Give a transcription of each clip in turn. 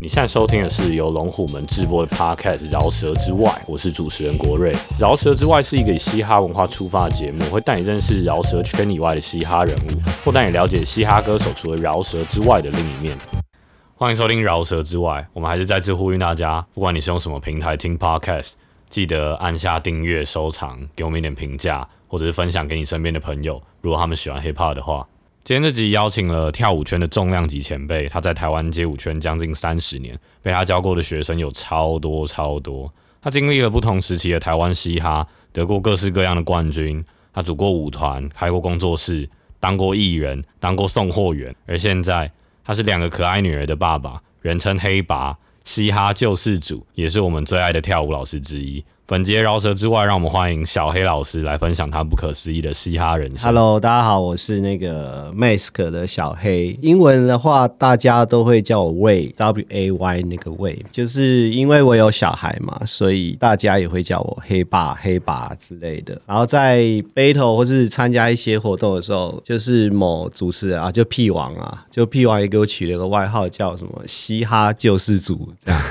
你现在收听的是由龙虎门直播的 Podcast《饶舌之外》，我是主持人国瑞。《饶舌之外》是一个以嘻哈文化出发的节目，会带你认识饶舌圈以外的嘻哈人物，或带你了解嘻哈歌手除了饶舌之外的另一面。欢迎收听《饶舌之外》，我们还是再次呼吁大家，不管你是用什么平台听 Podcast，记得按下订阅、收藏，给我们一点评价，或者是分享给你身边的朋友，如果他们喜欢 Hip Hop 的话。今天这集邀请了跳舞圈的重量级前辈，他在台湾街舞圈将近三十年，被他教过的学生有超多超多。他经历了不同时期的台湾嘻哈，得过各式各样的冠军。他组过舞团，开过工作室，当过艺人，当过送货员，而现在他是两个可爱女儿的爸爸，人称黑拔，嘻哈救世主，也是我们最爱的跳舞老师之一。本节饶舌之外，让我们欢迎小黑老师来分享他不可思议的嘻哈人生。Hello，大家好，我是那个 Mask 的小黑。英文的话，大家都会叫我 Way，W A Y 那个 Way，就是因为我有小孩嘛，所以大家也会叫我黑爸、黑爸之类的。然后在 battle 或是参加一些活动的时候，就是某主持人啊，就屁王啊，就屁王也给我取了个外号叫什么“嘻哈救世主”这样。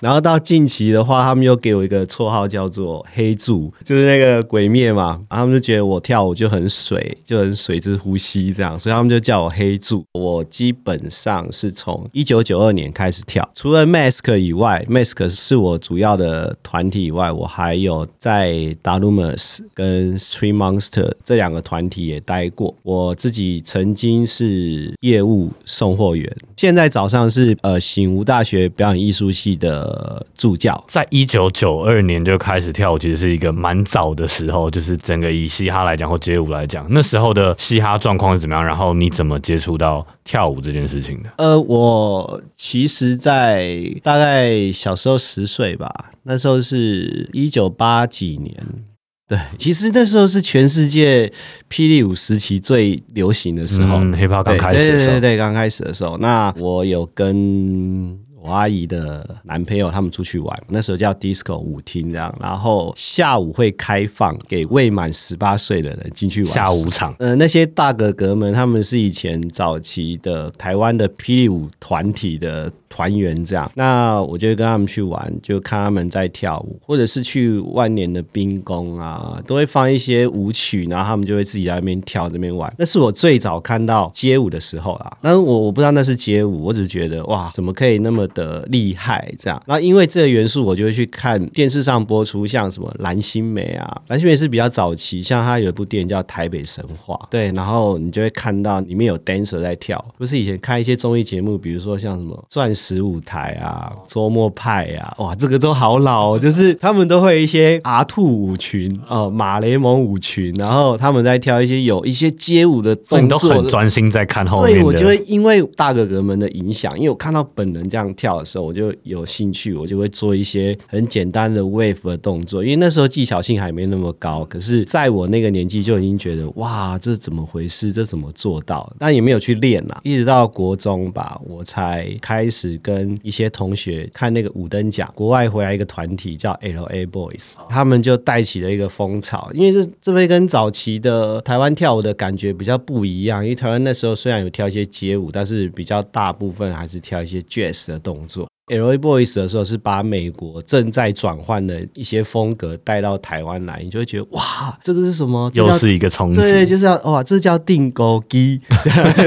然后到近期的话，他们又给我一个绰号叫做“黑柱”，就是那个鬼灭嘛。他们就觉得我跳舞就很水，就很水之呼吸这样，所以他们就叫我黑柱。我基本上是从一九九二年开始跳，除了 Mask 以外，Mask 是我主要的团体以外，我还有在 d a l u m u s 跟 Street Monster 这两个团体也待过。我自己曾经是业务送货员，现在早上是呃醒吾大学表演艺术系的助教。在一九九二年就开始跳舞，其实是一个蛮早的时候。就是整个以嘻哈来讲或街舞来讲，那时候的嘻哈状况是怎么样？然后你怎么接触到跳舞这件事情的？呃，我其实，在大概小时候十岁吧，那时候是一九八几年。对，其实那时候是全世界霹雳舞时期最流行的时候嗯，hiphop 刚开始的时候对对对对，刚开始的时候，那我有跟我阿姨的男朋友他们出去玩，那时候叫 disco 舞厅这样，然后下午会开放给未满十八岁的人进去玩下午场呃，那些大哥哥们，他们是以前早期的台湾的霹雳舞团体的团员，这样。那我就跟他们去玩，就看他们在跳舞，或者是去万年的冰宫啊，都会放一些舞曲，然后他们就会自己在那边跳，那边玩。那是我最早看到街舞的时候啦。但是我我不知道那是街舞，我只是觉得哇，怎么可以那么的厉害这样？然后因为这个元素，我就会去看电视上播出像什么蓝心湄啊，蓝心湄是比较早期，像她有一部电影叫《台北神话》，对，然后你就会看到里面有 dancer 在跳，不是以前看一些综艺节目，比如说像什么钻石舞台啊、周末派啊，哇，这个都好老、哦，就是他们都会一些 R 兔舞群哦、马雷蒙舞群，然后他们在跳一些有一些街舞的都动作很专心在看后面对，我就会因为大哥哥们的影响，因为我看到本人这样跳的时候，我就有兴趣，我就会做一些很简单的 wave 的动作。因为那时候技巧性还没那么高，可是在我那个年纪就已经觉得哇，这怎么回事？这怎么做到？但也没有去练啦，一直到国中吧，我才开始跟一些同学看那个五等奖，国外回来一个团体叫 L A Boys，他们就带起了一个风潮，因为这这会跟早期的台湾跳舞的感觉比较不一样，因为台湾那时候虽然有跳一些街舞，但是比较大部分还是跳一些 jazz 的动动作。L A Boys 的时候是把美国正在转换的一些风格带到台湾来，你就会觉得哇，这个是什么？又是一个冲击。对，就是要哇，这叫定钩机，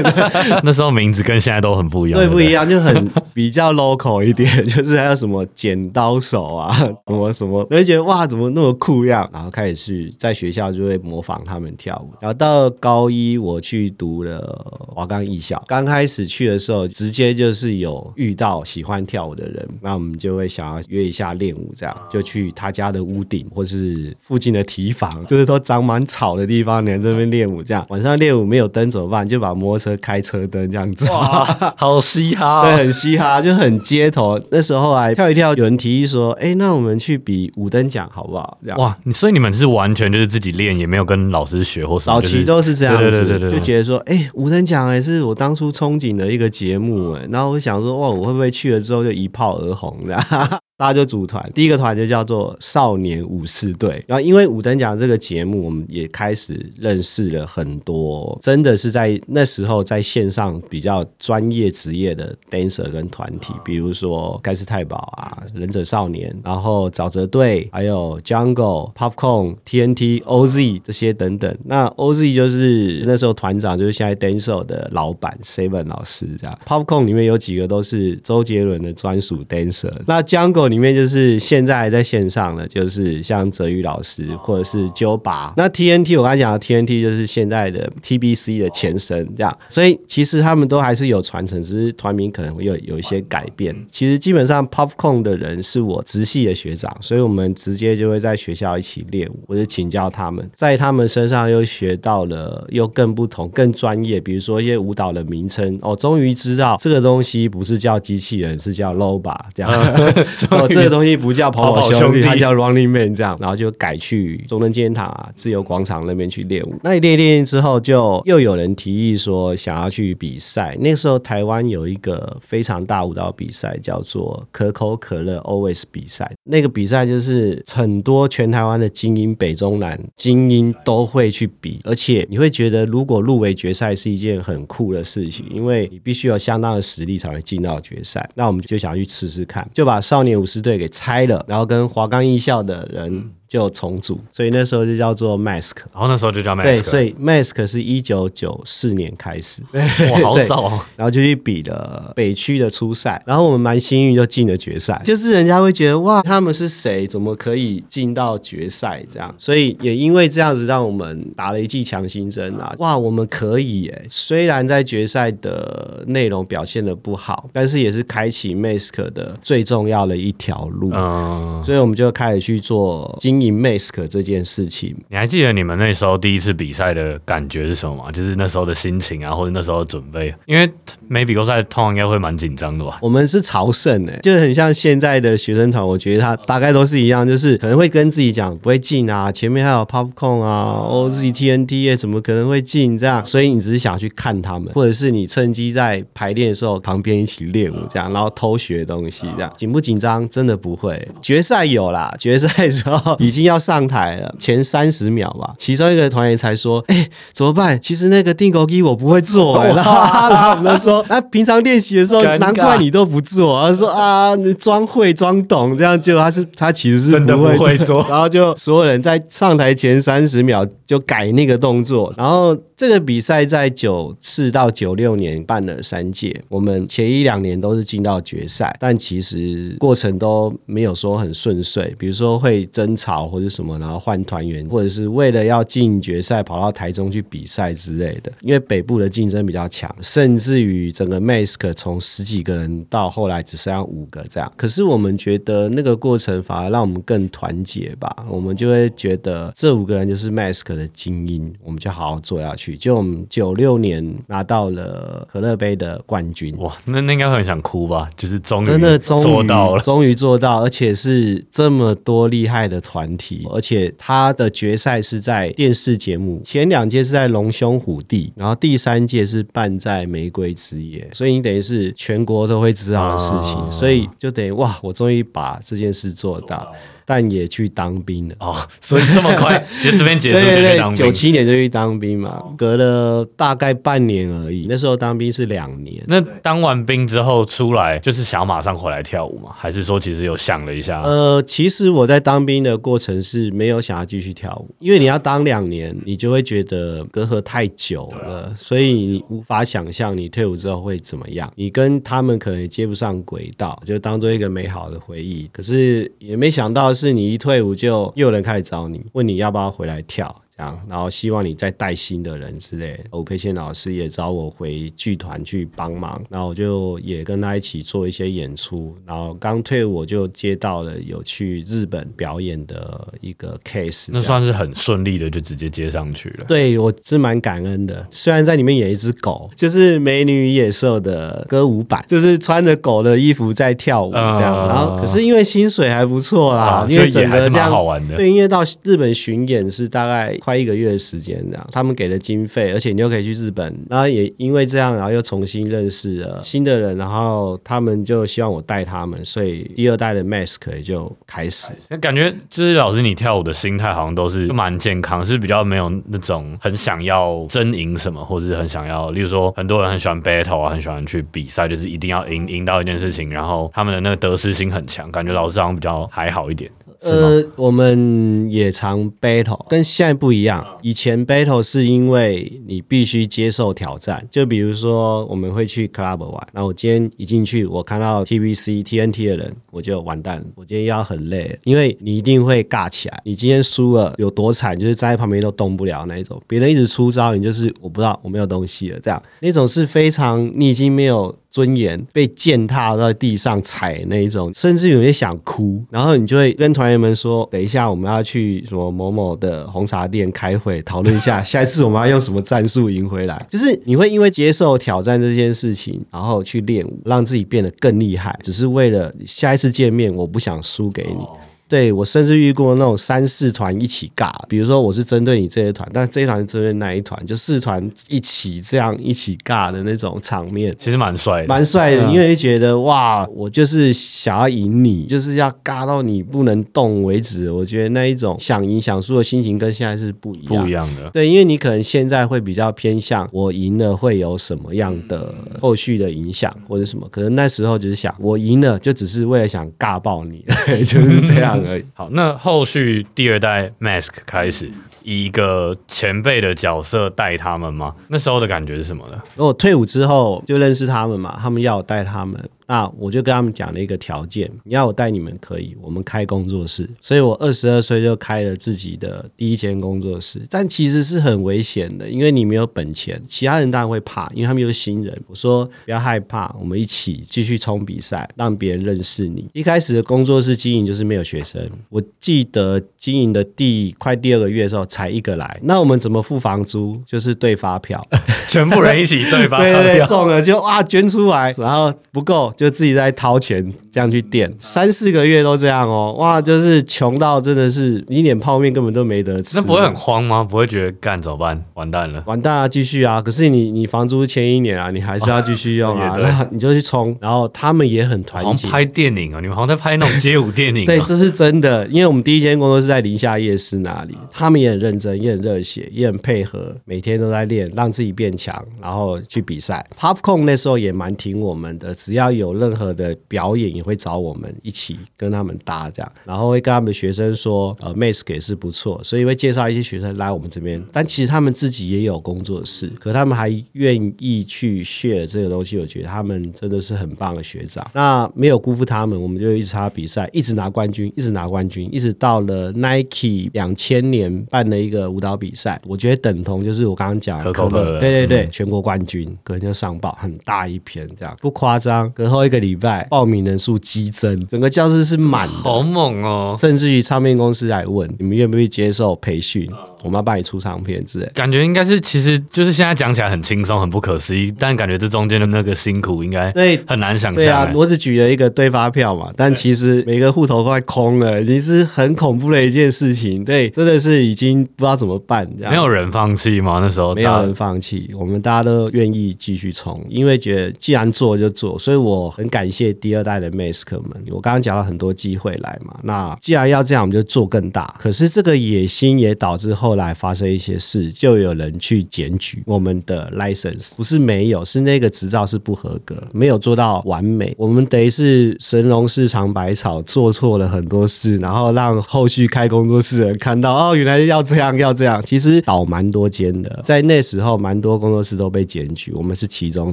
那时候名字跟现在都很不一样。对，不一样，就很比较 local 一点，就是还有什么剪刀手啊，什么什么，我就觉得哇，怎么那么酷样？然后开始去在学校就会模仿他们跳舞。然后到高一，我去读了华冈艺校，刚开始去的时候，直接就是有遇到喜欢跳舞的人，那我们就会想要约一下练舞，这样就去他家的屋顶或是附近的提房，就是都长满草的地方，你在这边练舞，这样晚上练舞没有灯怎么办？就把摩托车开车灯这样子。哇，好嘻哈、对，哦。很嘻哈，就很街头。那时候还跳一跳，有人提议说：“哎、那我们去比五等奖好不好？”这样。哇，所以你们是完全就是自己练，也没有跟老师学或什么。早期都是这样子，对对对对对就觉得说，哎、五等奖哎，是我当初憧憬的一个节目哎，然后我想说，哇，我会不会去了之后就一一炮而红的哈哈大家就组团。第一个团就叫做少年武士队。然后因为五等奖这个节目，我们也开始认识了很多，真的是在那时候在线上比较专业职业的 dancer 跟团体，比如说盖世太保啊、忍者少年，然后沼泽队，还有 Jungle、Popcorn、TNT、OZ 这些等等。那 OZ 就是那时候团长，就是现在 dancer 的老板 Seven 老师这样。Popcorn 里面有几个都是周杰伦的专属 dancer。那 Jungle 里面就是现在还在线上的，就是像泽宇老师或者是 Joe 把。那 TNT 我刚才讲的 TNT 就是现在的 TBC 的前身，这样。所以其实他们都还是有传承，只是团名可能会有有一些改变。其实基本上 Popcorn 的人是我直系的学长，所以我们直接就会在学校一起练舞，我就请教他们，在他们身上又学到了又更不同、更专业，比如说一些舞蹈的名称。哦，终于知道这个东西不是叫机器人，是叫 Loba 这样。哦，这个东西不叫跑跑兄弟，它叫 Running Man 这样。然后就改去中正纪念塔啊、自由广场那边去练舞。那练练之后，就又有人提议说想要去比赛。那时候台湾有一个非常大舞蹈比赛，叫做可口可乐 Always 比赛。那个比赛就是很多全台湾的精英、北中南精英都会去比，而且你会觉得如果入围决赛是一件很酷的事情，因为你必须有相当的实力才能进到决赛。那我们就想要去试试看，就把少年武士队给拆了，然后跟华冈艺校的人。就重组，所以那时候就叫做 Mask，然后那时候就叫 Mask，对，所以 Mask 是一九九四年开始，哇，好早哦，然后就去比了北区的初赛，然后我们蛮幸运就进了决赛，就是人家会觉得哇，他们是谁，怎么可以进到决赛这样？所以也因为这样子，让我们打了一剂强心针啊，哇，我们可以哎，虽然在决赛的内容表现的不好，但是也是开启 Mask 的最重要的一条路，嗯，所以我们就开始去做经营。Mask 这件事情，你还记得你们那时候第一次比赛的感觉是什么吗？就是那时候的心情啊，或者那时候的准备？因为没比过赛，通常应该会蛮紧张的吧？我们是朝圣诶，就很像现在的学生团，我觉得他大概都是一样，就是可能会跟自己讲不会进啊，前面还有 Popcorn 啊、OZTNT 怎么可能会进这样？所以你只是想去看他们，或者是你趁机在排练的时候旁边一起练舞这样，然后偷学东西这样，紧不紧张？真的不会。决赛有啦，决赛的时候已经要上台了，前三十秒吧，其中一个团员才说：“哎，怎么办？其实那个定钩机我不会做。”然后我们说：“ 啊，平常练习的时候，难怪你都不做。”他说：“啊，你装会装懂，这样就他是他其实是真的不会做。” 然后就所有人在上台前三十秒就改那个动作，然后。这个比赛在九四到九六年办了三届，我们前一两年都是进到决赛，但其实过程都没有说很顺遂，比如说会争吵或者什么，然后换团员，或者是为了要进决赛跑到台中去比赛之类的。因为北部的竞争比较强，甚至于整个 Mask 从十几个人到后来只剩下五个这样。可是我们觉得那个过程反而让我们更团结吧，我们就会觉得这五个人就是 Mask 的精英，我们就好好做下去。就我们九六年拿到了可乐杯的冠军，哇，那那应该很想哭吧？就是终于真的终于做到了，终于做到，而且是这么多厉害的团体，而且他的决赛是在电视节目，前两届是在龙兄虎弟，然后第三届是办在玫瑰之夜，所以你等于是全国都会知道的事情，所以就等于哇，我终于把这件事做到。但也去当兵了哦，所以这么快，其 实这边结束就去当兵。九七年就去当兵嘛，隔了大概半年而已。那时候当兵是两年。那当完兵之后出来，就是想马上回来跳舞吗？还是说其实有想了一下？呃，其实我在当兵的过程是没有想要继续跳舞，因为你要当两年，你就会觉得隔阂太久了，所以你无法想象你退伍之后会怎么样。你跟他们可能也接不上轨道，就当做一个美好的回忆。可是也没想到。是你一退伍就又有人开始找你，问你要不要回来跳。这样，然后希望你再带新的人之类。欧佩倩老师也找我回剧团去帮忙，然后我就也跟他一起做一些演出。然后刚退伍就接到了有去日本表演的一个 case，那算是很顺利的，就直接接上去了。对我是蛮感恩的。虽然在里面演一只狗，就是《美女与野兽》的歌舞版，就是穿着狗的衣服在跳舞这样。然后可是因为薪水还不错啦，因为整个这样好玩的。对，因为到日本巡演是大概。快一个月的时间这样。他们给的经费，而且你又可以去日本，然后也因为这样，然后又重新认识了新的人，然后他们就希望我带他们，所以第二代的 Mask 也就开始。感觉就是老师你跳舞的心态好像都是蛮健康，是比较没有那种很想要争赢什么，或是很想要，例如说很多人很喜欢 battle 啊，很喜欢去比赛，就是一定要赢赢到一件事情，然后他们的那个得失心很强，感觉老师好像比较还好一点。呃，我们也常 battle，跟现在不一样。以前 battle 是因为你必须接受挑战，就比如说我们会去 club 玩，那我今天一进去，我看到 TBC、TNT 的人，我就完蛋了。我今天要很累，因为你一定会尬起来。你今天输了有多惨，就是站在旁边都动不了那一种。别人一直出招，你就是我不知道我没有东西了，这样那种是非常你已经没有。尊严被践踏在地上踩那一种，甚至有些想哭，然后你就会跟团员们说：“等一下，我们要去什么某某的红茶店开会，讨论一下下一次我们要用什么战术赢回来。”就是你会因为接受挑战这件事情，然后去练舞，让自己变得更厉害，只是为了下一次见面，我不想输给你。对我甚至遇过那种三四团一起尬，比如说我是针对你这一团，但是这一团是针对那一团，就四团一起这样一起尬的那种场面，其实蛮帅的，蛮帅的。因为觉得哇，我就是想要赢你，就是要尬到你不能动为止。我觉得那一种想赢想输的心情跟现在是不一样，不一样的。对，因为你可能现在会比较偏向我赢了会有什么样的后续的影响或者什么，可能那时候就是想我赢了就只是为了想尬爆你，就是这样。好，那后续第二代 Mask 开始以一个前辈的角色带他们吗？那时候的感觉是什么呢？我退伍之后就认识他们嘛，他们要我带他们。那我就跟他们讲了一个条件，你要我带你们可以，我们开工作室。所以我二十二岁就开了自己的第一间工作室，但其实是很危险的，因为你没有本钱，其他人当然会怕，因为他们又是新人。我说不要害怕，我们一起继续冲比赛，让别人认识你。一开始的工作室经营就是没有学生，我记得经营的第快第二个月的时候才一个来，那我们怎么付房租？就是对发票，全部人一起对发票，对对，中了就哇捐出来，然后不够。就自己在掏钱这样去垫，三四个月都这样哦，哇，就是穷到真的是一点泡面根本都没得吃。那不会很慌吗？不会觉得干怎么办？完蛋了，完蛋啊！继续啊！可是你你房租签一年啊，你还是要继续用啊，那你就去冲。然后他们也很团结。拍电影啊，你们好像在拍那种街舞电影。对，这是真的，因为我们第一间工作是在宁夏夜市那里，他们也很认真，也很热血，也很配合，每天都在练，让自己变强，然后去比赛。Popcorn 那时候也蛮挺我们的，只要有有任何。的表演也会找我们一起跟他们搭这样，然后会跟他们学生说，呃，Mask 也是不错，所以会介绍一些学生来我们这边。但其实他们自己也有工作室，可他们还愿意去 share 这个东西，我觉得他们真的是很棒的学长。那没有辜负他们，我们就一直参加比赛，一直拿冠军，一直拿冠军，一直到了 Nike 两千年办的一个舞蹈比赛，我觉得等同就是我刚刚讲可乐，对对对，全国冠军，可能就上报很大一篇这样，不夸张。隔后一个礼。拜报名人数激增，整个教室是满的，好猛哦！甚至于唱片公司来问你们愿不愿意接受培训。我们要帮你出唱片之类，感觉应该是，其实就是现在讲起来很轻松，很不可思议，但感觉这中间的那个辛苦应该对很难想象。对啊，我只举了一个对发票嘛，但其实每个户头都快空了，已经是很恐怖的一件事情。对，真的是已经不知道怎么办。没有人放弃吗？那时候没有人放弃，我们大家都愿意继续冲，因为觉得既然做就做，所以我很感谢第二代的 Mask 们。我刚刚讲了很多机会来嘛，那既然要这样，我们就做更大。可是这个野心也导致后来发生一些。事就有人去检举我们的 license，不是没有，是那个执照是不合格，没有做到完美。我们等于是神农氏尝百草，做错了很多事，然后让后续开工作室的人看到，哦，原来要这样，要这样。其实倒蛮多间的，在那时候蛮多工作室都被检举，我们是其中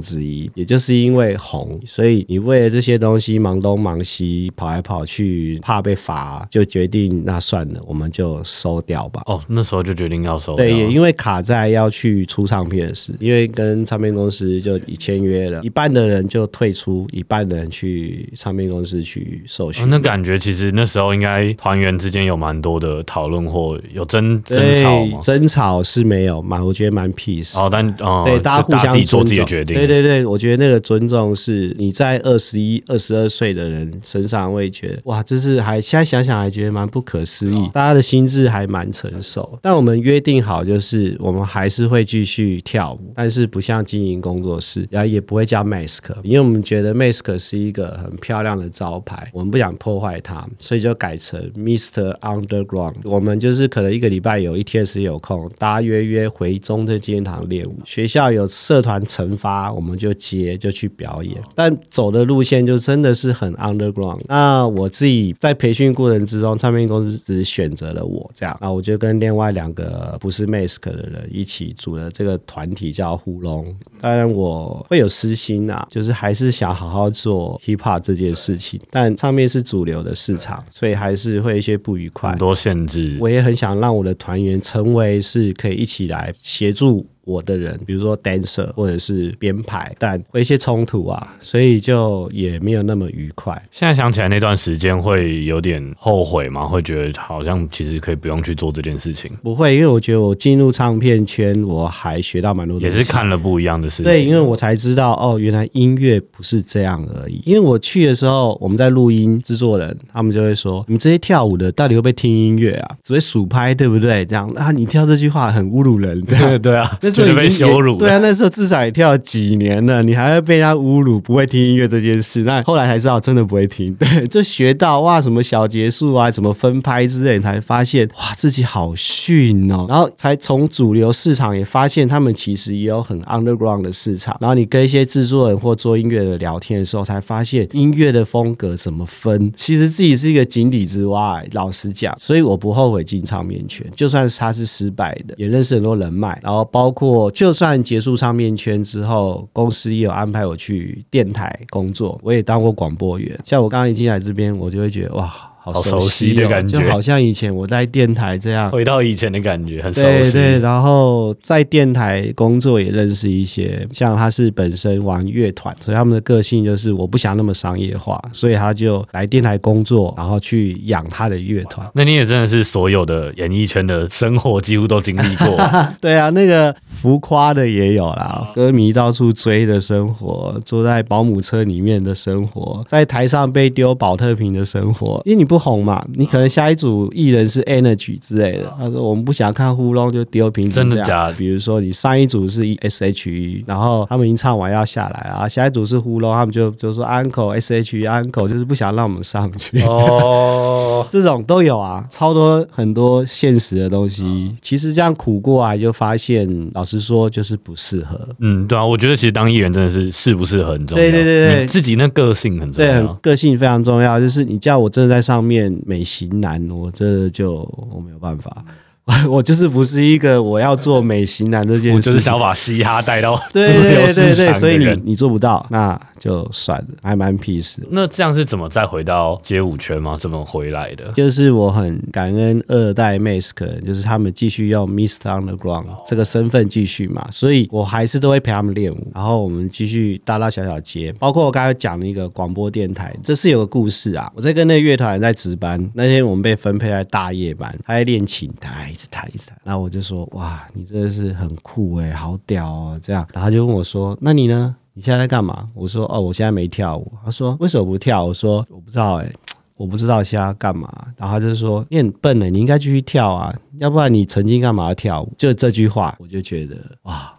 之一。也就是因为红，所以你为了这些东西忙东忙西，跑来跑去，怕被罚，就决定那算了，我们就收掉吧。哦，那时候就决定要收。对。也因为卡在要去出唱片的事，因为跟唱片公司就已签约了，一半的人就退出，一半的人去唱片公司去受训。那感觉其实那时候应该团员之间有蛮多的讨论或有争争吵吗？争吵是没有，嘛我觉得蛮 peace。哦，但哦，对，大家互相做自己的决定。对对对，我觉得那个尊重是你在二十一、二十二岁的人身上会觉得哇，这是还现在想想还觉得蛮不可思议。大家的心智还蛮成熟，但我我们约定好，就是我们还是会继续跳舞，但是不像经营工作室，然后也不会叫 Mask，因为我们觉得 Mask 是一个很漂亮的招牌，我们不想破坏它，所以就改成 Mr. Underground。我们就是可能一个礼拜有一天是有空，大家约约回中正纪念堂练舞，学校有社团惩罚，我们就接就去表演，但走的路线就真的是很 Underground。那我自己在培训过程之中，唱片公司只选择了我这样，啊我就跟另外两个不是 Mask 的人一起组了这个团体叫呼龙。当然我会有私心啊，就是还是想好好做 Hip Hop 这件事情，但上面是主流的市场，所以还是会一些不愉快很。多限制。我也很想让我的团员成为是可以一起来协助我的人，比如说 dancer 或者是编排，但会一些冲突啊，所以就也没有那么愉快。现在想起来那段时间会有点后悔吗？会觉得好像其实可以不用去做这件事情，不会，因为我觉得我进入唱片圈，我还学到蛮多东西。也是看了不一样的事情。对，因为我才知道哦，原来音乐不是这样而已。因为我去的时候，我们在录音，制作人他们就会说：“你们这些跳舞的到底会不会听音乐啊？只会数拍，对不对？”这样啊，你跳这句话很侮辱人，这样。对啊，那时候觉得被羞辱。对啊，那时候至少也跳了几年了，你还会被人家侮辱不会听音乐这件事。那后来才知道真的不会听，对，就学到哇什么小结束啊，什么分拍之类，才发现哇自己好逊哦。然后才从主流市场也发现他们其实也有很 underground 的市场。然后你跟一些制作人或做音乐的聊天的时候，才发现音乐的风格怎么分，其实自己是一个井底之蛙。老实讲，所以我不后悔进唱片圈，就算是他是失败的，也认识很多人脉。然后包括我就算结束唱片圈之后，公司也有安排我去电台工作，我也当过广播员。像我刚刚一进来这边，我就会觉得哇，好好熟悉的感觉就好像以前我在电台这样。回到以前的感觉，很熟悉。对对，然后在电台工作也认识一些，像他是本身玩乐团，所以他们的个性就是我不想那么商业化，所以他就来电台工作，然后去养他的乐团。那你也真的是所有的演艺圈的生活几乎都经历过。对啊，那个浮夸的也有啦，歌迷到处追的生活，坐在保姆车里面的生活，在台上被丢保特瓶的生活。因为你不红嘛，你可能下一组艺人是 Energy 之类的，他说我们不想看呼隆就丢瓶子，真的假的比如说你上一组是 S.H.E，然后他们已经唱完要下来啊，下一组是呼隆，他们就就说 Uncle S.H.E Uncle 就是不想让我们上去。哦，这种都有啊，超多很多现实的东西。其实这样苦过来，就发现，老实说，就是不适合。嗯，对啊，我觉得其实当艺人真的是适不适合很重要。对对对对自己那个性很重要对。个性非常重要。就是你叫我真的在上面美型男，我这就我没有办法。我就是不是一个我要做美型男这件事，我就是想把嘻哈带到 对对对对，所以你。你做不到，那就算了，还蛮 peace。那这样是怎么再回到街舞圈吗？怎么回来的？就是我很感恩二代 Mask，就是他们继续用 Mr. Underground 这个身份继续嘛，所以我还是都会陪他们练舞，然后我们继续大大小小接，包括我刚才讲的一个广播电台，这是有个故事啊。我在跟那个乐团在值班，那天我们被分配在大夜班，他在练琴，他一直弹一直弹，然后我就说哇，你真的是很酷哎、好屌哦，这样，然后他就问我说，那你呢？你现在在干嘛？我说哦，我现在没跳舞。他说为什么不跳？我说我不知道哎、我不知道现在要干嘛，然后他就说你很笨呢，你应该继续跳啊，要不然你曾经干嘛要跳舞？就这句话，我就觉得哇，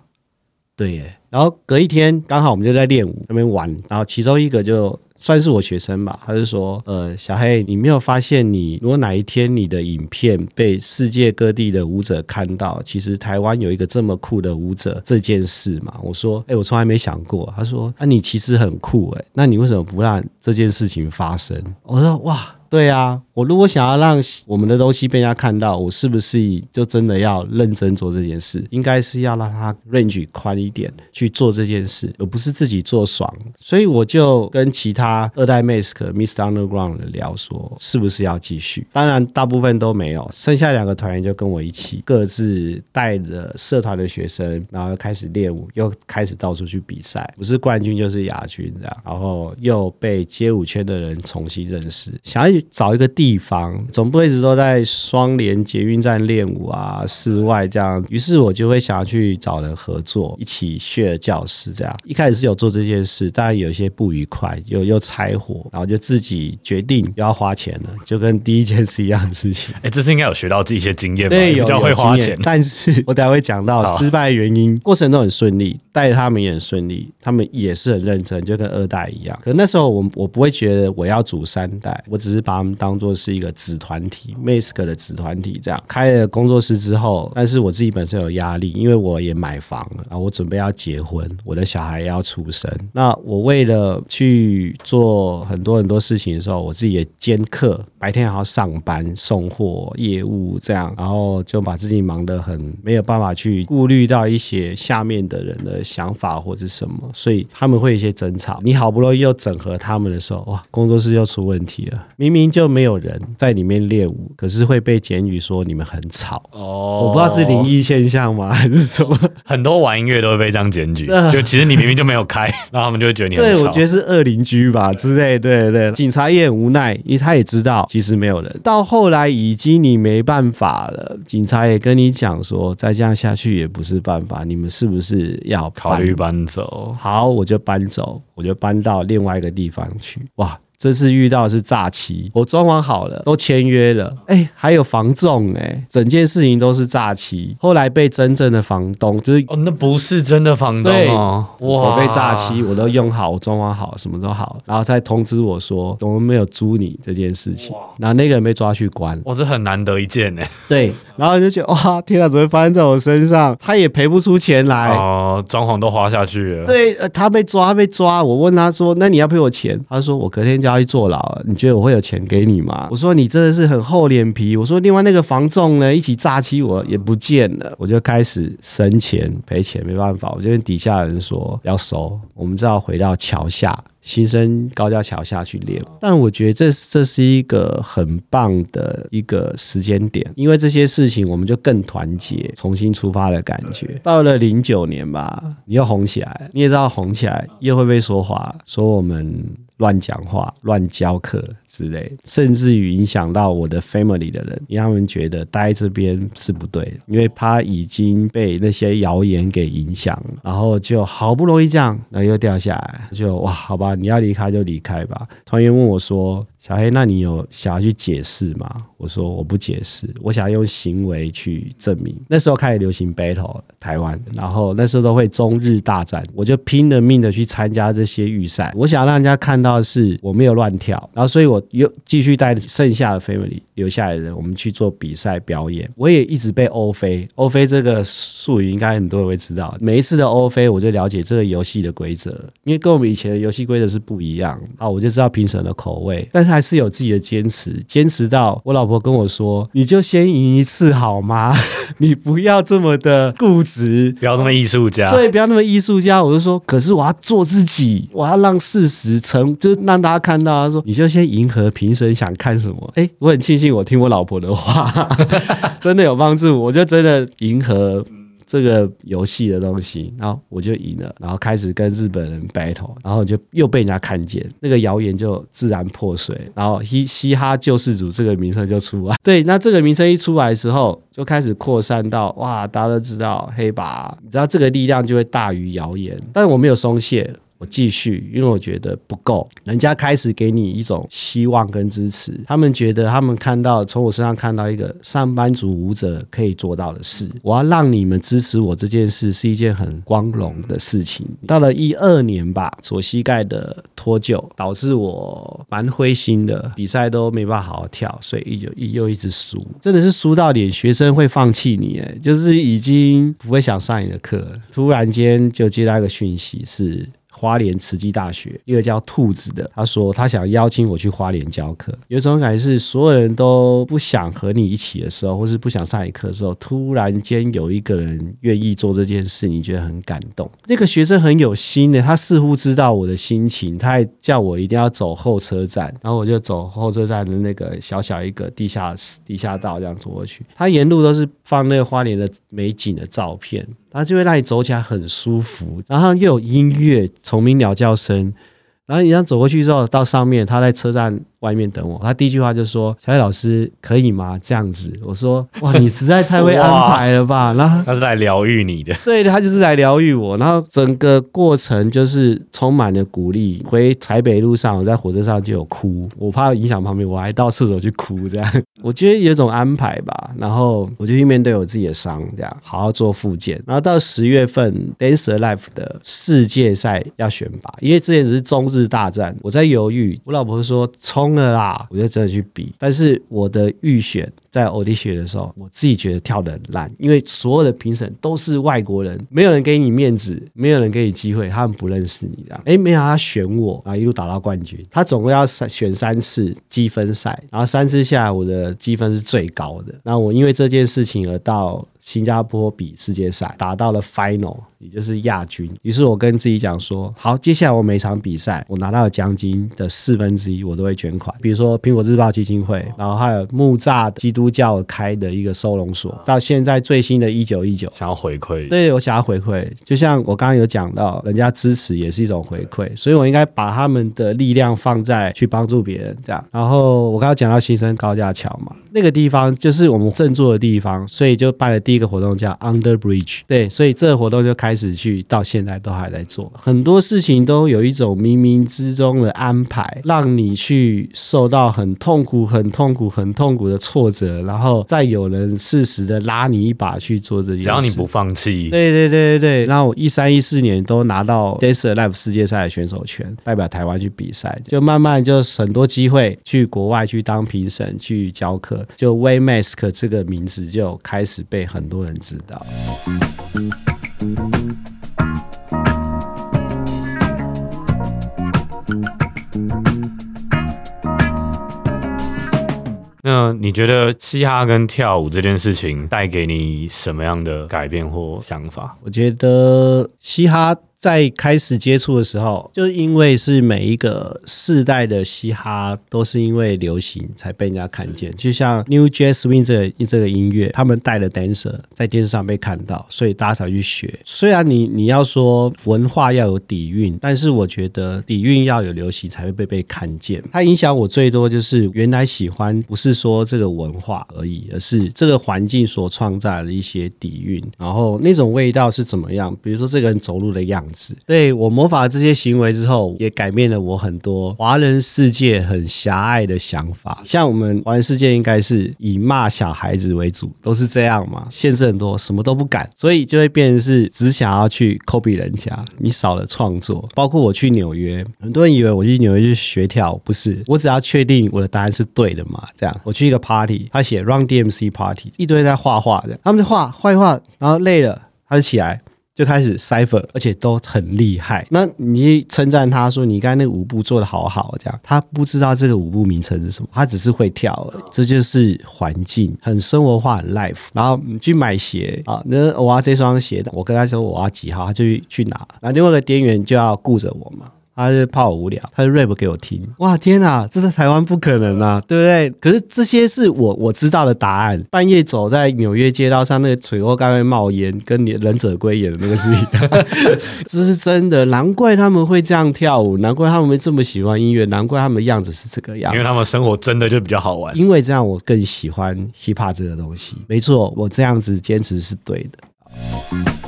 对耶。然后隔一天刚好我们就在练舞那边玩，然后其中一个就算是我学生吧，他就说，呃，小黑，你没有发现你如果哪一天你的影片被世界各地的舞者看到，其实台湾有一个这么酷的舞者这件事嘛？我说，哎、我从来没想过。他说，啊，你其实很酷哎、那你为什么不让这件事情发生？我说，哇。对啊，我如果想要让我们的东西被人家看到，我是不是就真的要认真做这件事？应该是要让它 range 宽一点去做这件事，而不是自己做爽。所以我就跟其他二代 Mask、Mr. Underground 聊说，是不是要继续？当然，大部分都没有，剩下两个团员就跟我一起，各自带着社团的学生，然后开始练舞，又开始到处去比赛，不是冠军就是亚军这样，然后又被街舞圈的人重新认识，想要找一个地地方，总不会一直都在双联捷运站练舞啊，室外这样。于是我就会想要去找人合作，一起 share 教室这样。一开始是有做这件事，当然有一些不愉快，又又拆伙，然后就自己决定要花钱了，就跟第一件事一样的事情。哎，这次应该有学到一些经验吧？对，有比较会花钱。但是我等下会讲到失败原因，过程都很顺利，带他们也很顺利，他们也是很认真，就跟二代一样。可那时候我我不会觉得我要组三代，我只是把他们当做是一个子团体，Mask 的子团体这样。开了工作室之后，但是我自己本身有压力，因为我也买房了，然后我准备要结婚，我的小孩要出生。那我为了去做很多很多事情的时候，我自己也兼课，白天还要上班、送货、业务这样，然后就把自己忙得很没有办法去顾虑到一些下面的人的想法或者什么，所以他们会有一些争吵。你好不容易又整合他们的时候，哇，工作室又出问题了。明明就没有人在里面练舞，可是会被检举说你们很吵。哦我不知道是灵，异现象吗，还是什么？很多玩音乐都会被这样检举呃，就其实你明明就没有开，然后他们就会觉得你很对，我觉得是恶邻居吧之类，对对。警察也很无奈，因为他也知道其实没有人。到后来已经你没办法了，警察也跟你讲说，再这样下去也不是办法，你们是不是要考虑搬走。好，我就搬走，我就搬到另外一个地方去。哇，这次遇到的是诈欺，我装潢好了，都签约了，哎、还有房仲，哎，整件事情都是诈欺。后来被真正的房东，就是哦，那不是真的房东对哦，我被诈欺，我都用好，我装潢好，什么都好，然后再通知我说我们没有租你这件事情，然后那个人被抓去关，哇，这很难得一见呢。对，然后就觉得哇，天啊，怎么会发生在我身上？他也赔不出钱来。哦，装潢都花下去了。对，呃，他被抓，他被抓。我问他说：“那你要赔我钱？”他说：“我隔天就要去坐牢，你觉得我会有钱给你吗？”我说：“你真的是很厚脸皮。”我说：“另外那个房仲呢，一起诈欺我也不见了。”我就开始生钱赔钱，没办法，我就跟底下人说要收，我们只好回到桥下。新生高架桥下去练，但我觉得这这是一个很棒的一个时间点，因为这些事情我们就更团结，重新出发的感觉。到了零九年吧，你又红起来，你也知道红起来又会被说话，说我们乱讲话、乱教课之类，甚至于影响到我的 family 的人，让他们觉得待这边是不对，因为他已经被那些谣言给影响了，然后就好不容易这样，然后又掉下来，就哇，好吧，你要离开就离开吧。团员问我说：“小黑，那你有想要去解释吗？”我说：“我不解释，我想用行为去证明。”那时候开始流行 battle 台湾，然后那时候都会中日大战，我就拼了命的去参加这些预赛。我想让人家看到是我没有乱跳，然后所以我又继续带剩下的 family 留下来的人，我们去做比赛表演。我也一直被欧飞，欧飞这个术语应该很多人会知道。每一次的欧飞，我就了解这个游戏的规则，因为跟我们以前的游戏规则是不一样啊，我就知道评审的口味，但是还是有自己的坚持，坚持到我老婆跟我说：“你就先赢一次好吗？你不要这么的固执。”不要那么艺术家。对，不要那么艺术家。我就说，可是我要做自己，我要让事实成，就是让大家看到。他说，你就先迎合评审想看什么。哎，我很庆幸我听我老婆的话，真的有帮助。我就真的迎合。这个游戏的东西，然后我就赢了，然后开始跟日本人 battle，然后就又被人家看见，那个谣言就自然破碎，然后嘻嘻哈救世主这个名称就出来。对，那这个名称一出来的时候，就开始扩散到哇，大家都知道黑吧，你知道这个力量就会大于谣言，但是我没有松懈。我继续，因为我觉得不够，人家开始给你一种希望跟支持，他们觉得他们看到从我身上看到一个上班族舞者可以做到的事，我要让你们支持我这件事是一件很光荣的事情。到了一二年吧，左膝盖的脱臼导致我蛮灰心的，比赛都没办法好好跳，所以又又一直输，真的是输到连学生会放弃你，哎，就是已经不会想上你的课了。突然间就接到一个讯息是。花莲慈济大学一个叫兔子的，他说他想邀请我去花莲教课，有一种感觉是所有人都不想和你一起的时候，或是不想上一课的时候，突然间有一个人愿意做这件事，你觉得很感动。那个学生很有心的，他似乎知道我的心情，他还叫我一定要走后车站，然后我就走后车站的那个小小一个地下室地下道这样走过去，他沿路都是放那个花莲的美景的照片。它就会让你走起来很舒服，然后又有音乐、虫鸣鸟叫声，然后你这样走过去之后，到上面，他在车站外面等我。他第一句话就说：“小叶老师可以吗？这样子。”我说：“哇，你实在太会 安排了吧？”然后他是来疗愈你的，对他就是来疗愈我。然后整个过程就是充满了鼓励。回台北路上，我在火车上就有哭，我怕影响旁边，我还到厕所去哭。这样，我觉得有种安排吧。然后我就去面对我自己的伤，这样好好做复健。然后到十月份，Dancer Life 的世界赛要选拔，因为之前只是中日大战，我在犹豫。我老婆说冲了啦，我就真的去比。但是我的预选在 audition 的时候，我自己觉得跳的很烂，因为所有的评审都是外国人，没有人给你面子，没有人给你机会，他们不认识你这样。哎，没想到他选我啊，一路打到冠军。他总共要三选三次积分赛，然后三次下来，我的积分是最高的。那我因为这件事情而到。新加坡比世界赛打到了 final，也就是亚军。于是我跟自己讲说：好，接下来我每场比赛我拿到的奖金的四分之一，我都会捐款。比如说苹果日报基金会，然后还有木栅基督教开的一个收容所，到现在最新的一九一九，想要回馈。对，我想要回馈。就像我刚刚有讲到，人家支持也是一种回馈，所以我应该把他们的力量放在去帮助别人这样。然后我刚刚讲到新生高架桥嘛，那个地方就是我们振作的地方，所以就办了第。一个活动叫 Under Bridge，对，所以这个活动就开始去，到现在都还在做。很多事情都有一种冥冥之中的安排，让你去受到很痛苦、很痛苦、很痛苦的挫折，然后再有人适时的拉你一把去做这件事。只要你不放弃，对对对对对。然后我一三一四年都拿到 Desert Life 世界赛的选手权，代表台湾去比赛，就慢慢就很多机会去国外去当评审、去教课，就 Way Mask 这个名字就开始被很。很多人知道。那你觉得嘻哈跟跳舞这件事情带给你什么样的改变或想法？我觉得嘻哈。在开始接触的时候，就因为是每一个世代的嘻哈都是因为流行才被人家看见，就像 New Jazz Swing 这这个音乐，他们带的 dancer 在电视上被看到，所以大家才去学。虽然你你要说文化要有底蕴，但是我觉得底蕴要有流行才会被被看见。它影响我最多就是原来喜欢不是说这个文化而已，而是这个环境所创造的一些底蕴，然后那种味道是怎么样？比如说这个人走路的样子。对我模仿这些行为之后，也改变了我很多华人世界很狭隘的想法。像我们华人世界应该是以骂小孩子为主，都是这样嘛，限制很多，什么都不敢，所以就会变成是只想要去 copy 人家，你少了创作。包括我去纽约，很多人以为我去纽约去学跳，不是，我只要确定我的答案是对的嘛。这样，我去一个 party，他写 Run DMC party，一堆在画画的，他们就画画一画，然后累了，他就起来。就开始 cipher，而且都很厉害。那你称赞他说你刚才那个舞步做的好好，这样他不知道这个舞步名称是什么，他只是会跳而已。这就是环境，很生活化，很 life。然后你去买鞋啊，那我要这双鞋的，我跟他说我要几号，他就去拿。那另外一个店员就要顾着我嘛。他是怕我无聊，他就 rap 给我听。哇，天哪，这在台湾不可能啊，对不对？可是这些是我我知道的答案。半夜走在纽约街道上，那个水沟盖会冒烟，跟你忍者龟演的那个是一样。这是真的，难怪他们会这样跳舞，难怪他们会这么喜欢音乐，难怪他们的样子是这个样。因为他们生活真的就比较好玩。因为这样，我更喜欢 hip hop 这个东西。没错，我这样子坚持是对的。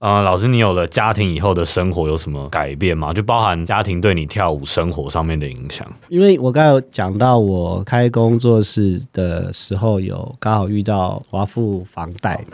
呃，老师，你有了家庭以后的生活有什么改变吗？就包含家庭对你跳舞生活上面的影响。因为我刚才有讲到，我开工作室的时候有刚好遇到华富房贷，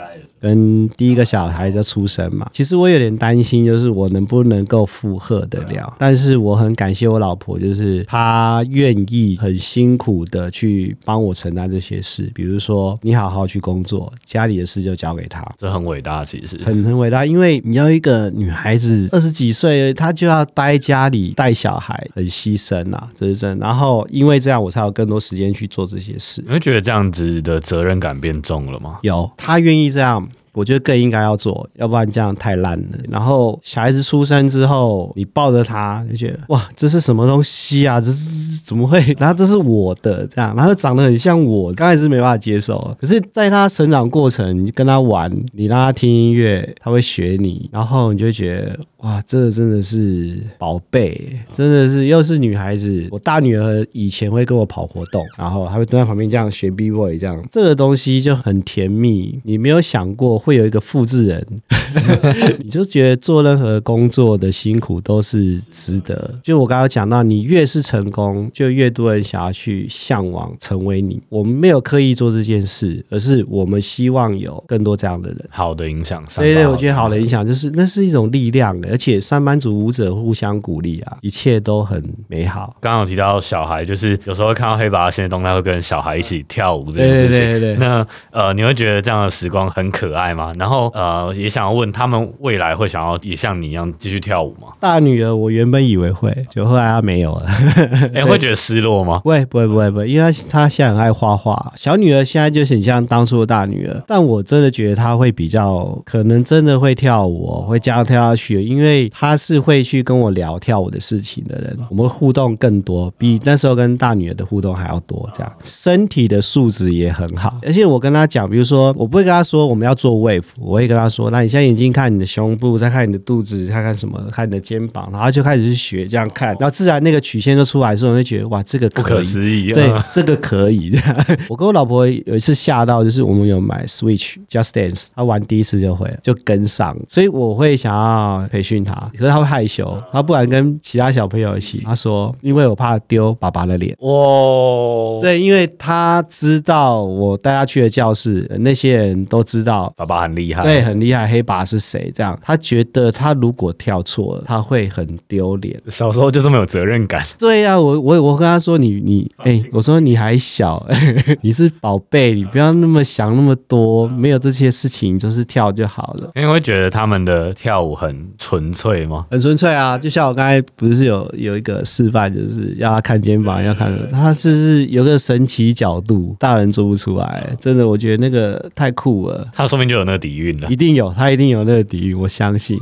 跟第一个小孩的出生嘛。其实我有点担心，就是我能不能够负荷得了。但是我很感谢我老婆，就是她愿意很辛苦的去帮我承担这些事。比如说，你好好去工作，家里的事就交给她，这很伟大，其实很很伟大。因为你要一个女孩子二十几岁，她就要待家里带小孩，很牺牲啊，这是真。然后因为这样，我才有更多时间去做这些事。你会觉得这样子的责任感变重了吗？有，她愿意这样。我觉得更应该要做，要不然这样太烂了。然后小孩子出生之后，你抱着他就觉得哇，这是什么东西啊？这是怎么会？然后这是我的这样，然后长得很像我，刚开始没办法接受。可是，在他成长过程，你跟他玩，你让他听音乐，他会学你，然后你就觉得哇，这个真的是宝贝，真的是又是女孩子。我大女儿以前会跟我跑活动，然后还会蹲在旁边这样学 B boy 这样，这个东西就很甜蜜。你没有想过会有一个复制人，你就觉得做任何工作的辛苦都是值得。就我刚刚讲到，你越是成功，就越多人想要去向往成为你。我们没有刻意做这件事，而是我们希望有更多这样的人。好的影响，对对，我觉得好的影响就是那是一种力量，而且上班族舞者互相鼓励啊，一切都很美好。刚刚有提到小孩，就是有时候会看到黑爸现在动态会跟小孩一起跳舞这件事情。对对对。那呃，你会觉得这样的时光很可爱吗？然后呃，也想要问他们未来会想要也像你一样继续跳舞吗？大女儿，我原本以为会，就后来她没有了。哎，会觉得失落吗？不会不会不会不会，因为她她现在很爱画画。小女儿现在就很像当初的大女儿，但我真的觉得她会比较可能真的会跳舞，会这样跳下去，因为她是会去跟我聊跳舞的事情的人，我们互动更多，比那时候跟大女儿的互动还要多。这样。身体的素质也很好，而且我跟他讲，比如说我不会跟他说我们要做 wave，我会跟他说，那你现在眼睛看你的胸部，再看你的肚子，看看什么，看你的肩膀，然后就开始去学这样看，然后自然那个曲线就出来的时候，我会觉得哇，这个不可思议，对，这个可以。我跟我老婆有一次吓到，就是我们有买 Switch Just Dance，她玩第一次就会就跟上，所以我会想要培训她，可是他会害羞，他不敢跟其他小朋友一起。他说，因为我怕丢爸爸的脸。哦，对，因为他知道我带他去的教室，那些人都知道爸爸很厉害，对，很厉害，黑爸是谁？这样，他觉得他如果跳错了，他会很丢脸。小时候就这么有责任感。对呀，我我我跟他说，你你哎，我说你还小，你是宝贝，你不要那么想那么多，没有这些事情，就是跳就好了。因为会觉得他们的跳舞很纯粹吗？很纯粹啊，就像我刚才不是有有一个示范，就是要他看肩膀，要看他就是有个神奇角度，大人做不出来，真的，我觉得那个太酷了。他说明就有那个底蕴了，一定有，他一定有那个底蕴，我相信。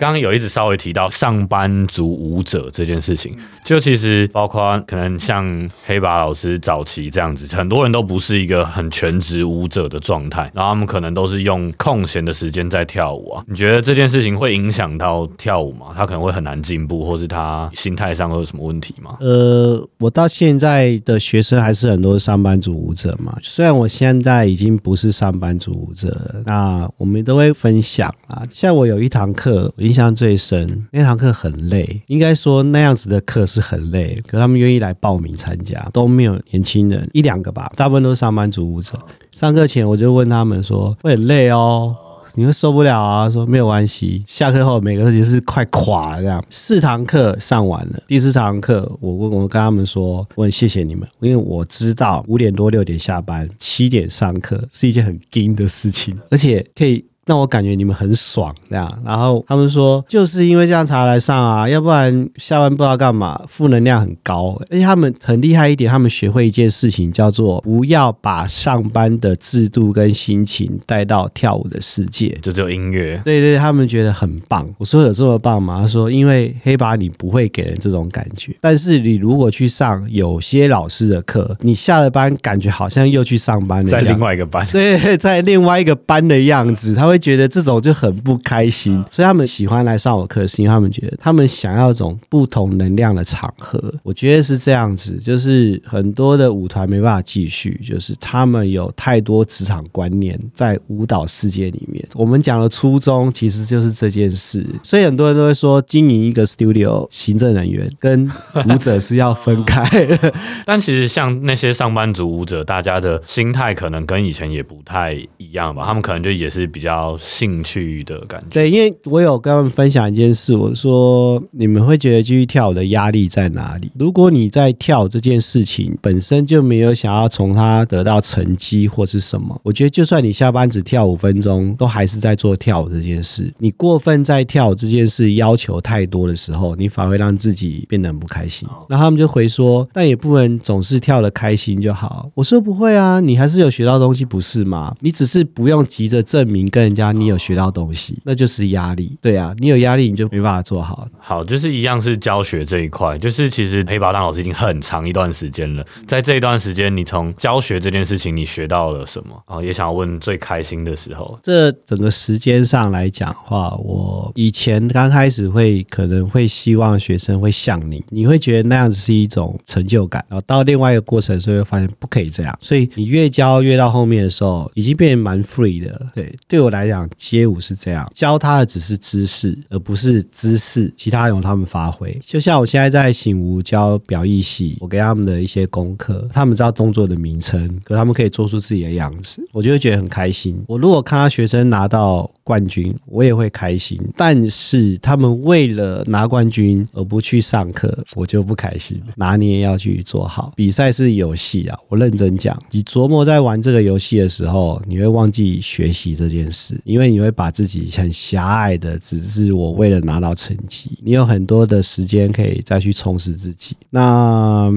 刚刚有一直稍微提到上班族舞者这件事情，就其实包括可能像黑把老师早期这样子，很多人都不是一个很全职舞者的状态，然后他们可能都是用空闲的时间在跳舞啊。你觉得这件事情会影响到跳舞吗？他可能会很难进步，或是他心态上会有什么问题吗？呃，我到现在的学生还是很多上班族舞者嘛，虽然我现在已经不是上班族舞者，那我们都会分享啊。像我有一堂课。印象最深那堂课很累，应该说那样子的课是很累，可他们愿意来报名参加，都没有年轻人一两个吧，大部分都是上班族舞者。上课前我就问他们说会很累哦，你会受不了啊？说没有关系。下课后每个人是快垮了这样。四堂课上完了，第四堂课我我我跟他们说，我很谢谢你们，因为我知道五点多六点下班，七点上课是一件很惊的事情，而且可以。让我感觉你们很爽，这样。然后他们说，就是因为这样才来上啊，要不然下班不知道干嘛，负能量很高。而且他们很厉害一点，他们学会一件事情，叫做不要把上班的制度跟心情带到跳舞的世界，就只有音乐。对对，他们觉得很棒。我说有这么棒吗？他说，因为黑把你不会给人这种感觉，但是你如果去上有些老师的课，你下了班感觉好像又去上班了，在另外一个班。对，在另外一个班的样子，他会。觉得这种就很不开心，所以他们喜欢来上我课，是因为他们觉得他们想要一种不同能量的场合。我觉得是这样子，就是很多的舞团没办法继续，就是他们有太多职场观念在舞蹈世界里面。我们讲的初衷其实就是这件事，所以很多人都会说，经营一个 studio，行政人员跟舞者是要分开。但其实像那些上班族舞者，大家的心态可能跟以前也不太一样吧？他们可能就也是比较。到兴趣的感觉。对，因为我有跟他们分享一件事，我说你们会觉得继续跳舞的压力在哪里？如果你在跳这件事情本身就没有想要从它得到成绩或是什么，我觉得就算你下班只跳五分钟，都还是在做跳舞这件事。你过分在跳舞这件事要求太多的时候，你反而会让自己变得很不开心。那他们就回说，但也不能总是跳的开心就好。我说不会啊，你还是有学到东西，不是吗？你只是不用急着证明跟人家你有学到东西，那就是压力。对啊，你有压力你就没办法做好。好，就是一样是教学这一块，就是其实黑拔当老师已经很长一段时间了，在这一段时间，你从教学这件事情，你学到了什么？啊，也想要问最开心的时候。这整个时间上来讲话，我以前刚开始会可能会希望学生会像你，你会觉得那样子是一种成就感，然后到另外一个过程时候，会发现不可以这样，所以你越教越到后面的时候，已经变得蛮 free 的。对，对我来来讲，街舞是这样，教他的只是知识，而不是姿势，其他由他们发挥。就像我现在在醒吾教表意系，我给他们的一些功课，他们知道动作的名称，可他们可以做出自己的样子，我就会觉得很开心。我如果看到学生拿到冠军，我也会开心。但是他们为了拿冠军而不去上课，我就不开心。拿捏要去做好，比赛是游戏啊，我认真讲。你琢磨在玩这个游戏的时候，你会忘记学习这件事，因为你会把自己很狭隘的，只是我为了拿到成绩。你有很多的时间可以再去充实自己。那。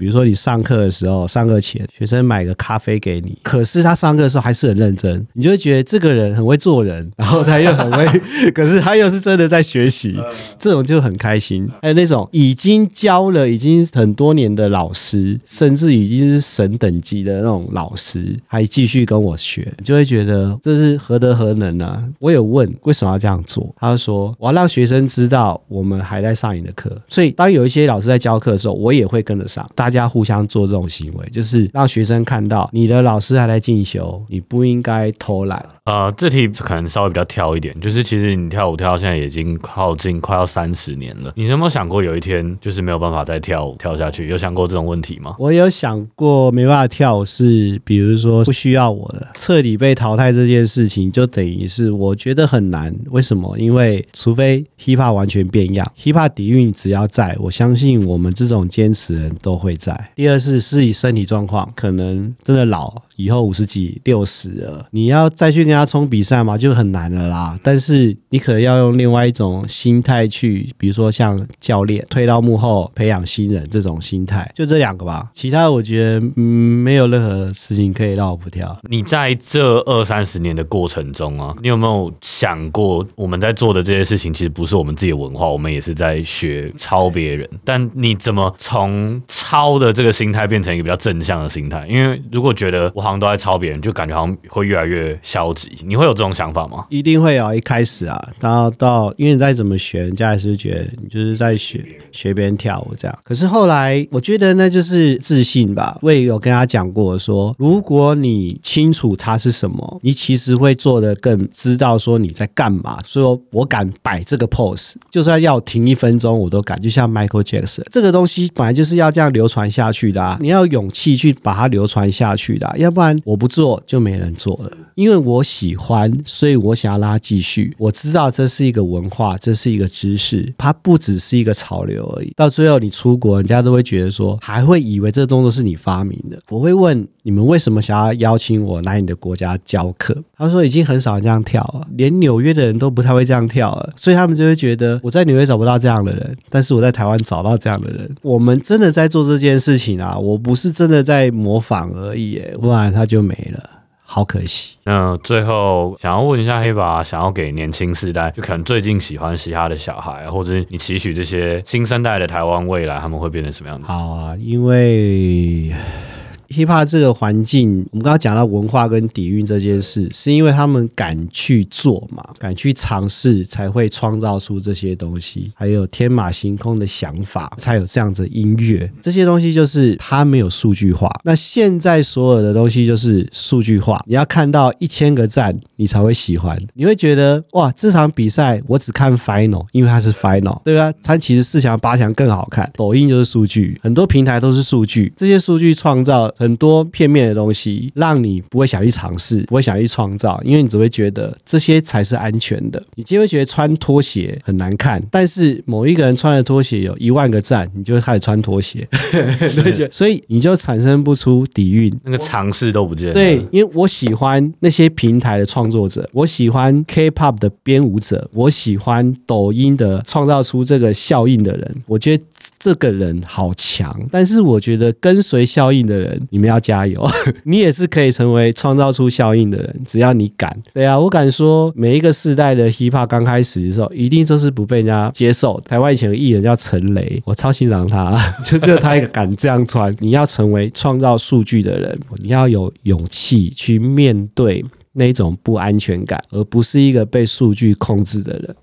比如说你上课的时候，上课前学生买个咖啡给你，可是他上课的时候还是很认真，你就会觉得这个人很会做人，然后他又很会，可是他又是真的在学习，这种就很开心。还有那种已经教了已经很多年的老师，甚至已经是神等级的那种老师，还继续跟我学，就会觉得这是何德何能呢？我有问为什么要这样做，他就说我要让学生知道我们还在上你的课，所以当有一些老师在教课的时候，我也会跟得上。大大家互相做这种行为，就是让学生看到你的老师还在进修，你不应该偷懒。呃，这题可能稍微比较跳一点，就是其实你跳舞跳到现在已经靠近快要三十年了，你有没有想过有一天就是没有办法再跳舞跳下去？有想过这种问题吗？我有想过没办法跳是，比如说不需要我的彻底被淘汰这件事情，就等于是我觉得很难。为什么？因为除非 hiphop 完全变样，hiphop 底蕴只要在，我相信我们这种坚持人都会在。第二是是以身体状况，可能真的老。以后五十几、六十了，你要再去跟他冲比赛嘛，就很难了啦。但是你可能要用另外一种心态去，比如说像教练推到幕后培养新人这种心态，就这两个吧。其他我觉得嗯，没有任何事情可以让我不跳。你在这二三十年的过程中啊，你有没有想过，我们在做的这些事情其实不是我们自己的文化，我们也是在学抄别人。但你怎么从抄的这个心态变成一个比较正向的心态？因为如果觉得我好像。都在抄别人，就感觉好像会越来越消极。你会有这种想法吗？一定会有。一开始啊，然后到，因为你再怎么学，人家还是觉得你就是在学学别人跳舞这样。可是后来，我觉得那就是自信吧。我也有跟他讲过，说如果你清楚他是什么，你其实会做的更知道说你在干嘛。说我敢摆这个 pose，就算要停一分钟，我都敢。就像 Michael Jackson，这个东西本来就是要这样留流传下去的。啊，你要勇气去把它流传下去的，要不。然我不做就没人做了，因为我喜欢，所以我想要拉继续。我知道这是一个文化，这是一个知识，它不只是一个潮流而已。到最后你出国，人家都会觉得说，还会以为这动作是你发明的。我会问你们为什么想要邀请我来你的国家教课？他说已经很少人这样跳了，连纽约的人都不太会这样跳了，所以他们就会觉得我在纽约找不到这样的人，但是我在台湾找到这样的人。我们真的在做这件事情啊，我不是真的在模仿而已，不然。他就没了，好可惜。那最后想要问一下黑爸，想要给年轻世代，就可能最近喜欢嘻哈的小孩，或者你期许这些新生代的台湾未来，他们会变成什么样子？好啊，因为。Hiphop 这个环境，我们刚刚讲到文化跟底蕴这件事，是因为他们敢去做嘛，敢去尝试，才会创造出这些东西，还有天马行空的想法，才有这样子音乐。这些东西就是它没有数据化。那现在所有的东西就是数据化，你要看到一千个赞，你才会喜欢，你会觉得哇，这场比赛我只看 final，因为它是 final，对吧？它其实四强八强更好看。抖音就是数据，很多平台都是数据，这些数据创造。很多片面的东西，让你不会想去尝试，不会想去创造，因为你只会觉得这些才是安全的。你就会觉得穿拖鞋很难看，但是某一个人穿的拖鞋有一万个赞，你就会开始穿拖鞋，所以你就产生不出底蕴，那个尝试都不见。对，因为我喜欢那些平台的创作者，我喜欢 K-pop 的编舞者，我喜欢抖音的创造出这个效应的人，我觉得。这个人好强，但是我觉得跟随效应的人，你们要加油，你也是可以成为创造出效应的人，只要你敢。对啊，我敢说，每一个世代的 hiphop 刚开始的时候，一定都是不被人家接受。台湾以前有艺人叫陈雷，我超欣赏他，就是他一个敢这样穿。你要成为创造数据的人，你要有勇气去面对那种不安全感，而不是一个被数据控制的人。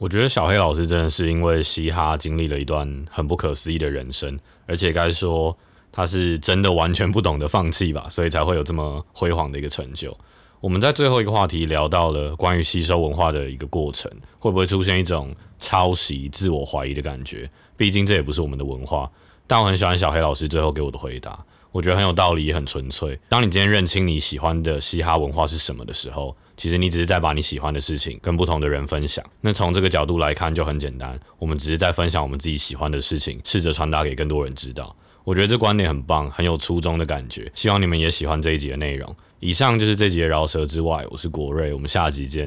我觉得小黑老师真的是因为嘻哈经历了一段很不可思议的人生，而且该说他是真的完全不懂得放弃吧，所以才会有这么辉煌的一个成就。我们在最后一个话题聊到了关于吸收文化的一个过程，会不会出现一种抄袭、自我怀疑的感觉？毕竟这也不是我们的文化。但我很喜欢小黑老师最后给我的回答，我觉得很有道理，也很纯粹。当你今天认清你喜欢的嘻哈文化是什么的时候。其实你只是在把你喜欢的事情跟不同的人分享。那从这个角度来看就很简单，我们只是在分享我们自己喜欢的事情，试着传达给更多人知道。我觉得这观点很棒，很有初衷的感觉。希望你们也喜欢这一集的内容。以上就是这集的饶舌之外，我是国瑞，我们下集见。